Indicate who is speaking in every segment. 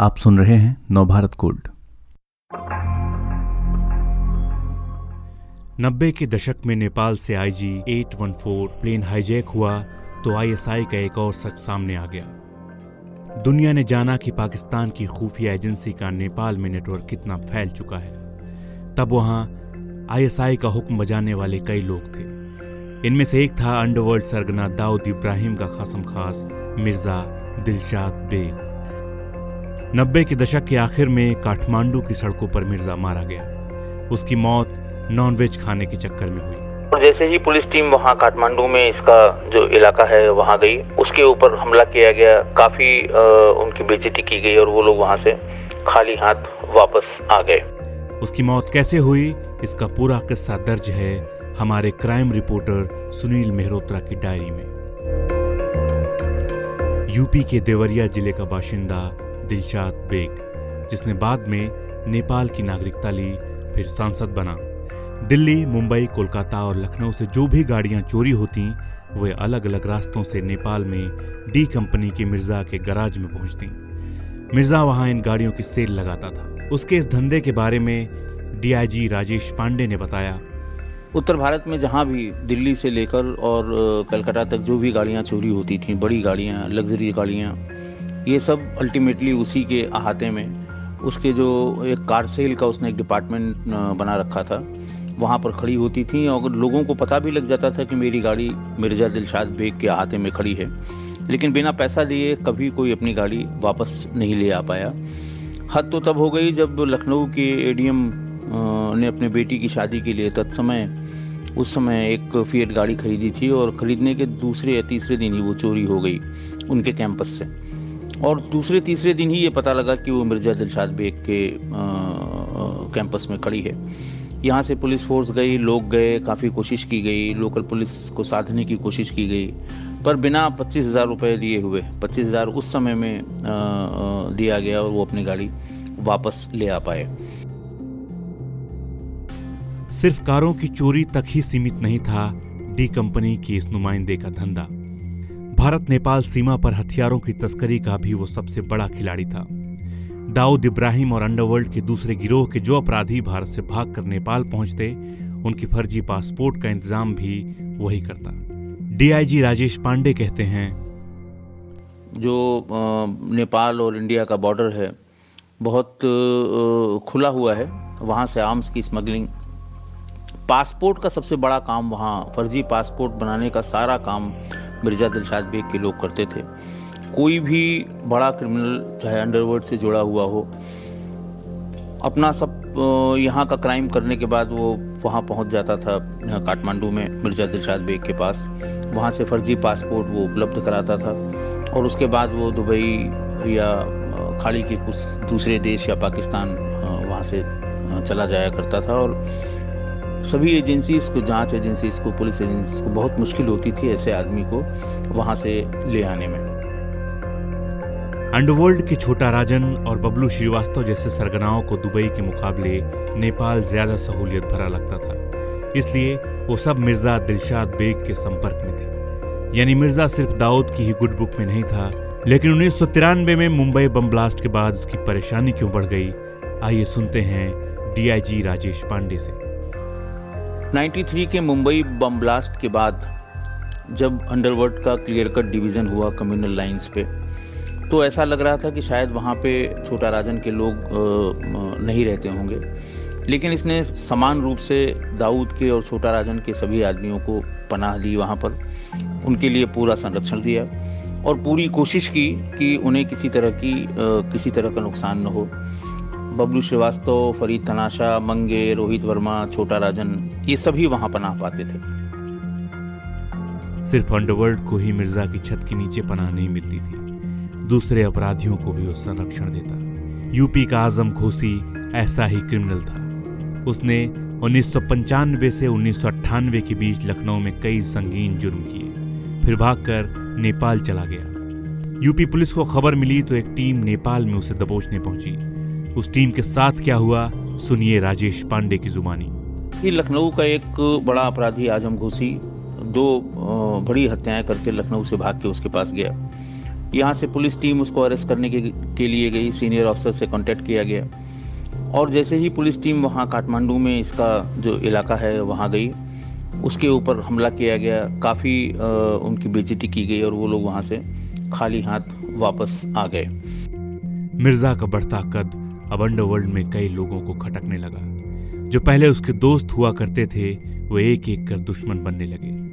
Speaker 1: आप सुन रहे हैं नवभारत कोड।
Speaker 2: नब्बे के दशक में नेपाल से आईजी 814 प्लेन हाईजैक हुआ तो आईएसआई का एक और सच सामने आ गया। दुनिया ने जाना कि पाकिस्तान की खुफिया एजेंसी का नेपाल में नेटवर्क कितना फैल चुका है। तब वहाँ आईएसआई का हुक्म बजाने वाले कई लोग थे। इनमें से एक था अंडरवर्ल्ड सरगना दाऊद इब्राहिम का खासम खास मिर्ज़ा दिलशाद बेग। नब्बे के दशक के आखिर में काठमांडू की सड़कों पर मिर्ज़ा मारा गया। उसकी मौत नॉनवेज खाने के चक्कर में हुई।
Speaker 3: और जैसे ही पुलिस टीम वहाँ काठमांडू में इसका जो इलाका है वहाँ गई उसके ऊपर हमला किया गया काफ़ी उनकी बेजती की गई और वो लोग वहाँ से खाली हाथ वापस आ गए।
Speaker 2: उसकी मौत कैसे हुई इसका पूरा किस्सा दर्ज है हमारे क्राइम रिपोर्टर सुनील मेहरोत्रा की डायरी में। यूपी के देवरिया ज़िले का बाशिंदा दिलशाद बेग, जिसने बाद में नेपाल की नागरिकता ली, फिर सांसद बना। दिल्ली, मुंबई, कोलकाता और लखनऊ से जो भी गाड़ियाँ चोरी होती, वे अलग अलग रास्तों से नेपाल में डी कंपनी के मिर्ज़ा के गराज में पहुँचती। मिर्ज़ा वहाँ इन गाड़ियों की सेल लगाता था। उसके इस धंधे के बारे में डीआईजी राजेश पांडे ने बताया।
Speaker 4: उत्तर भारत में जहाँ भी दिल्ली से लेकर और कलकत्ता तक जो भी गाड़ियाँ चोरी होती थी, बड़ी गाड़ियाँ लग्जरी गाड़ियाँ ये सब अल्टीमेटली उसी के अहाते में, उसके जो एक कार सेल का उसने एक डिपार्टमेंट बना रखा था, वहाँ पर खड़ी होती थी और लोगों को पता भी लग जाता था कि मेरी गाड़ी मिर्ज़ा दिलशाद बेग के अहाते में खड़ी है। लेकिन बिना पैसा दिए कभी कोई अपनी गाड़ी वापस नहीं ले आ पाया। हद तो तब हो गई जब लखनऊ के एडीएम ने अपने बेटी की शादी के लिए तत्समय, उस समय एक फीएट गाड़ी खरीदी थी और ख़रीदने के दूसरे या तीसरे दिन ही वो चोरी हो गई उनके कैंपस से। और दूसरे तीसरे दिन ही ये पता लगा कि वो मिर्ज़ा दिलशाद बेग के कैंपस में खड़ी है। यहाँ से पुलिस फोर्स गई, लोग गए, काफ़ी कोशिश की गई, लोकल पुलिस को साधने की कोशिश की गई, पर बिना पच्चीस हज़ार रुपये दिए हुए, पच्चीस हज़ार उस समय में दिया गया और वो अपनी गाड़ी वापस ले आ पाए।
Speaker 2: सिर्फ़ कारों की चोरी तक ही सीमित नहीं था, डी कंपनी की इस नुमाइंदे का धंधा। भारत नेपाल सीमा पर हथियारों की तस्करी का भी वो सबसे बड़ा खिलाड़ी था। दाऊद इब्राहिम और अंडरवर्ल्ड के दूसरे गिरोह के जो अपराधी भारत से भागकर नेपाल पहुँचते, उनकी फर्जी पासपोर्ट का इंतज़ाम भी वही करता। डीआईजी राजेश पांडे कहते हैं,
Speaker 4: जो नेपाल और इंडिया का बॉर्डर है, बहुत खुला हुआ है, वहाँ से आर्म्स की स्मगलिंग। पासपोर्ट का सबसे बड़ा काम वहाँ, फर्जी पासपोर्ट बनाने का सारा काम मिर्ज़ा दिलशाद बेग के लोग करते थे। कोई भी बड़ा क्रिमिनल चाहे अंडरवर्ल्ड से जुड़ा हुआ हो, अपना सब यहाँ का क्राइम करने के बाद वो वहाँ पहुँच जाता था काठमांडू में मिर्ज़ा दिलशाद बेग के पास। वहाँ से फर्जी पासपोर्ट वो उपलब्ध कराता था। और उसके बाद वो दुबई या खाड़ी के कुछ दूसरे देश या पाकिस्तान वहाँ से चला जाया करता था। और सभी एजेंसीज को, जाँच एजेंसीज को, पुलिस एजेंसीज को बहुत मुश्किल होती थी ऐसे आदमी को वहाँ से ले आने में।
Speaker 2: अंडरवर्ल्ड के छोटा राजन और बबलू श्रीवास्तव जैसे सरगनाओं को दुबई के मुकाबले नेपाल ज़्यादा सहूलियत भरा लगता था। इसलिए वो सब मिर्ज़ा दिलशाद बेग के संपर्क में थे। यानी मिर्ज़ा सिर्फ़ दाऊद की ही गुड बुक में नहीं था, लेकिन उन्नीस सौ तिरानवे में मुंबई बम ब्लास्ट के बाद उसकी परेशानी क्यों बढ़ गई? आइए सुनते हैं डीआईजी राजेश पांडे से।
Speaker 4: 93 के मुंबई बम ब्लास्ट के बाद जब अंडरवर्ल्ड का क्लियर कट डिवीज़न हुआ कम्युनल लाइंस पे तो ऐसा लग रहा था कि शायद वहाँ पे छोटा राजन के लोग नहीं रहते होंगे। लेकिन इसने समान रूप से दाऊद के और छोटा राजन के सभी आदमियों को पनाह दी वहाँ पर। उनके लिए पूरा संरक्षण दिया और पूरी कोशिश की कि उन्हें किसी तरह की किसी तरह का नुकसान न हो। बबलू श्रीवास्तव, फरीद तनाशा मंगे रोहित वर्मा, छोटा राजन, ये सभी वहाँ पनाह पाते थे।
Speaker 2: सिर्फ़ अंडरवर्ल्ड को ही मिर्ज़ा की छत के नीचे पनाह नहीं मिलती थी। दूसरे अपराधियों को भी वो संरक्षण देता। यूपी का आज़म खोसी ऐसा ही क्रिमिनल था। उसने उन्नीस सौ पंचानवे से उन्नीस सौ अट्ठानवे के बीच लखनऊ में कई संगीन जुर्म किए। फिर भागकर नेपाल चला गया। यूपी पुलिस को खबर मिली तो एक टीम नेपाल में उसे दबोचने पहुँची। उस टीम के साथ क्या हुआ सुनिए राजेश पांडे की जुबानी।
Speaker 4: ये लखनऊ का एक बड़ा अपराधी आज़म घोसी दो बड़ी हत्याएँ करके लखनऊ से भाग के उसके पास गया। यहाँ से पुलिस टीम उसको अरेस्ट करने के, के लिए गई सीनियर ऑफिसर से कांटेक्ट किया गया। और जैसे ही पुलिस टीम वहाँ काठमांडू में इसका जो इलाका है वहाँ गई उसके ऊपर हमला किया गया काफ़ी उनकी बेजती की गई और वो लोग वहाँ से खाली हाथ वापस आ गए।
Speaker 2: मिर्ज़ा का बढ़ता कद अब अंडरवर्ल्ड में कई लोगों को खटकने लगा। जो पहले उसके दोस्त हुआ करते थे, वो एक एक कर दुश्मन बनने लगे।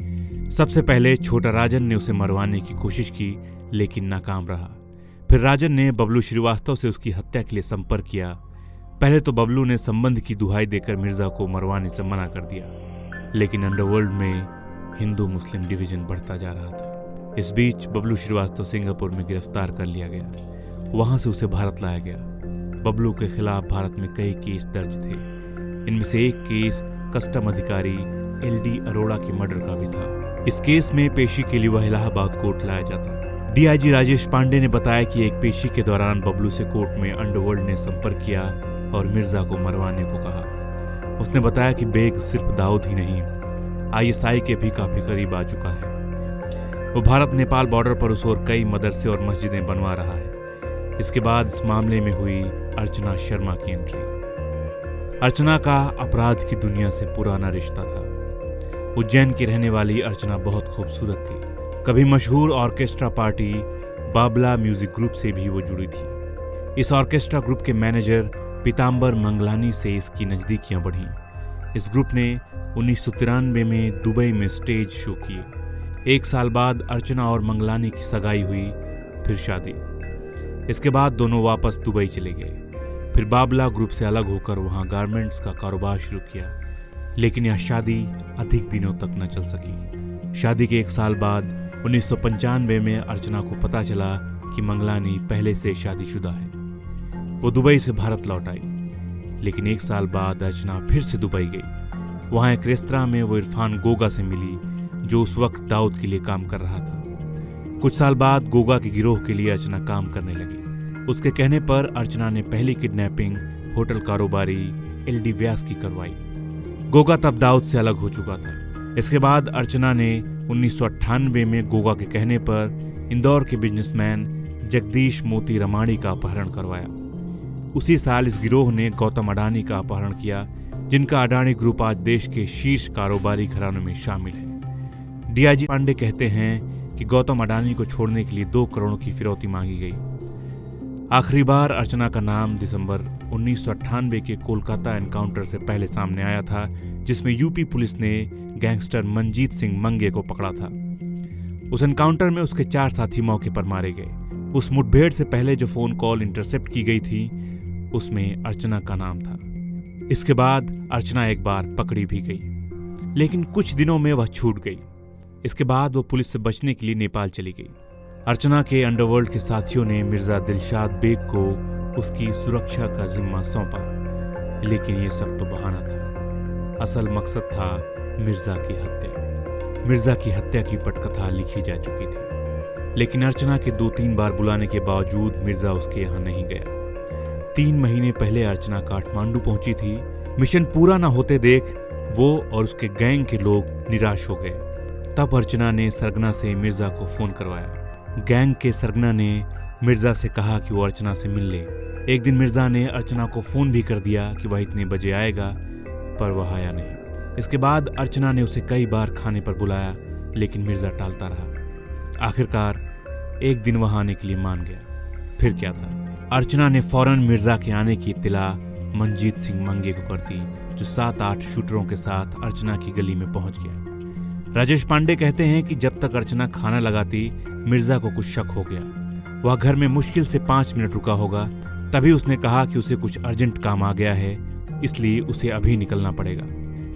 Speaker 2: सबसे पहले छोटा राजन ने उसे मरवाने की कोशिश की, लेकिन नाकाम रहा। फिर राजन ने बबलू श्रीवास्तव से उसकी हत्या के लिए संपर्क किया। पहले तो बबलू ने संबंध की दुहाई देकर मिर्ज़ा को मरवाने से मना कर दिया। लेकिन अंडरवर्ल्ड में हिंदू मुस्लिम डिवीज़न बढ़ता जा रहा था। इस बीच बबलू श्रीवास्तव सिंगापुर में गिरफ़्तार कर लिया गया। वहाँ से उसे भारत लाया गया। बबलू के खिलाफ भारत में कई केस दर्ज थे। इनमें से एक केस कस्टम अधिकारी एल डी अरोड़ा के मर्डर का भी था। इस केस में पेशी के लिए वह इलाहाबाद कोर्ट लाया जाता। डीआईजी राजेश पांडे ने बताया कि एक पेशी के दौरान बबलू से कोर्ट में अंडरवर्ल्ड ने संपर्क किया और मिर्ज़ा को मरवाने को कहा। उसने बताया कि बेग सिर्फ़ दाऊद ही नहीं, आईएसआई के भी काफ़ी करीब आ चुका है। वो भारत नेपाल बॉर्डर पर उस और कई मदरसे और मस्जिदें बनवा रहा है। इसके बाद इस मामले में हुई अर्चना शर्मा की एंट्री अर्चना का अपराध की दुनिया से पुराना रिश्ता था। उज्जैन की रहने वाली अर्चना बहुत खूबसूरत थी। कभी मशहूर orchestra party Babla music group से भी वो जुड़ी थी। इस ऑर्केस्ट्रा ग्रुप के मैनेजर पीताम्बर मंगलानी से इसकी नज़दीकियाँ बढ़ी। इस ग्रुप ने उन्नीस सौ तिरानवे में दुबई में स्टेज शो किए। एक साल बाद अर्चना और मंगलानी की सगाई हुई, फिर शादी। इसके बाद दोनों वापस दुबई चले गए। फिर बाबला ग्रुप से अलग होकर वहाँ गारमेंट्स का कारोबार शुरू किया। लेकिन यह शादी अधिक दिनों तक न चल सकी। शादी के एक साल बाद, उन्नीस सौ पंचानवे में अर्चना को पता चला कि मंगलानी पहले से शादीशुदा है। वो दुबई से भारत लौट आई। लेकिन एक साल बाद अर्चना फिर से दुबई गई। वहाँ एक रेस्तरा में वो इरफान गोगा से मिली, जो उस वक्त दाऊद के लिए काम कर रहा था। कुछ साल बाद गोगा के गिरोह के लिए अर्चना काम करने लगी। उसके कहने पर अर्चना ने पहली किडनैपिंग, होटल कारोबारी एल डी व्यास की करवाई। गोगा तब दाऊद से अलग हो चुका था। इसके बाद अर्चना ने उन्नीस सौ अट्ठानवे में गोगा के कहने पर इंदौर के बिजनेसमैन जगदीश मोती रमाणी का अपहरण करवाया। उसी साल इस गिरोह ने गौतम अडानी का अपहरण किया, जिनका अडानी ग्रुप आज देश के शीर्ष कारोबारी घरानों में शामिल है। डीआईजी पांडे कहते हैं कि गौतम अडानी को छोड़ने के लिए दो करोड़ की फिरौती मांगी गई। आखिरी बार अर्चना का नाम दिसंबर उन्नीस सौ अट्ठानबे के कोलकाता एनकाउंटर से पहले सामने आया था, जिसमें यूपी पुलिस ने गैंगस्टर मंजीत सिंह मंगे को पकड़ा था। उस एनकाउंटर में उसके चार साथी मौके पर मारे गए। उस मुठभेड़ से पहले जो फ़ोन कॉल इंटरसेप्ट की गई थी, उसमें अर्चना का नाम था। इसके बाद अर्चना एक बार पकड़ी भी गई, लेकिन कुछ दिनों में वह छूट गई। इसके बाद वो पुलिस से बचने के लिए नेपाल चली गई। अर्चना के अंडरवर्ल्ड के साथियों ने मिर्ज़ा दिलशाद बेग को उसकी सुरक्षा का जिम्मा सौंपा। लेकिन ये सब तो बहाना था। असल मकसद था मिर्ज़ा की हत्या। मिर्ज़ा की हत्या की पटकथा लिखी जा चुकी थी। लेकिन अर्चना के दो तीन बार बुलाने के बावजूद मिर्ज़ा उसके यहाँ नहीं गया। तीन महीने पहले अर्चना काठमांडू पहुँची थी। मिशन पूरा ना होते देख वो और उसके गैंग के लोग निराश हो गए। तब अर्चना ने सरगना से मिर्ज़ा को फ़ोन करवाया। गैंग के सरगना ने मिर्ज़ा से कहा कि वो अर्चना से मिल ले। एक दिन मिर्ज़ा ने अर्चना को फ़ोन भी कर दिया कि वह इतने बजे आएगा, पर वह आया नहीं। इसके बाद अर्चना ने उसे कई बार खाने पर बुलाया, लेकिन मिर्ज़ा टालता रहा। आखिरकार एक दिन वहाँ आने के लिए मान गया। फिर क्या था? अर्चना ने फ़ौरन मिर्ज़ा के आने की इतला मंजीत सिंह मंगे को कर दी, जो सात आठ शूटरों के साथ अर्चना की गली में पहुँच गया। राजेश पांडे कहते हैं कि जब तक अर्चना खाना लगाती, मिर्ज़ा को कुछ शक हो गया। वह घर में मुश्किल से पाँच मिनट रुका होगा, तभी उसने कहा कि उसे कुछ अर्जेंट काम आ गया है, इसलिए उसे अभी निकलना पड़ेगा।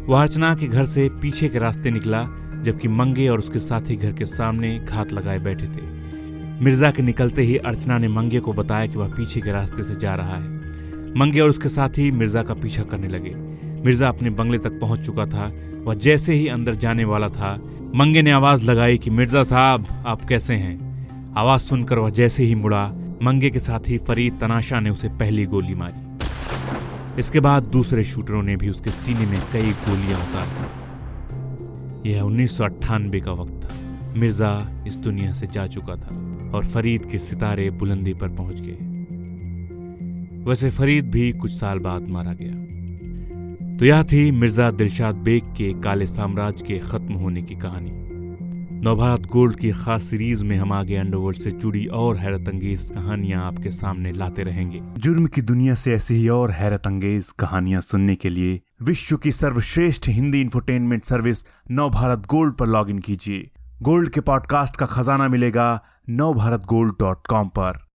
Speaker 2: वह अर्चना के घर से पीछे के रास्ते निकला, जबकि मंगे और उसके साथी घर के सामने घात लगाए बैठे थे। मिर्ज़ा के निकलते ही अर्चना ने मंगे को बताया कि वह पीछे के रास्ते से जा रहा है। मंगे और उसके साथी मिर्ज़ा का पीछा करने लगे। मिर्ज़ा अपने बंगले तक पहुँच चुका था वह जैसे ही अंदर जाने वाला था, मंगे ने आवाज़ लगाई कि, मिर्ज़ा साहब, आप कैसे हैं? आवाज़ सुनकर वह जैसे ही मुड़ा, मंगे के साथी फरीद तनाशा ने उसे पहली गोली मारी। इसके बाद दूसरे शूटरों ने भी उसके सीने में कई गोलियाँ उतार दी। यह उन्नीस सौ अट्ठानबे का वक्त था। मिर्ज़ा इस दुनिया से जा चुका था और फरीद के सितारे बुलंदी पर पहुँच गए। वैसे फरीद भी कुछ साल बाद मारा गया। तो यह थी मिर्ज़ा दिलशाद बेग के काले साम्राज्य के खत्म होने की कहानी। नवभारत गोल्ड की खास सीरीज़ में हम आगे अंडरवर्ल्ड से जुड़ी और हैरत अंगेज कहानियाँ आपके सामने लाते रहेंगे।
Speaker 1: जुर्म की दुनिया से ऐसी ही और हैरत अंगेज कहानियाँ सुनने के लिए विश्व की सर्वश्रेष्ठ Hindi infotainment service Nav Bharat Gold पर लॉग कीजिए। गोल्ड के पॉडकास्ट का खजाना मिलेगा नव भारत गोल्ड डॉट कॉम पर।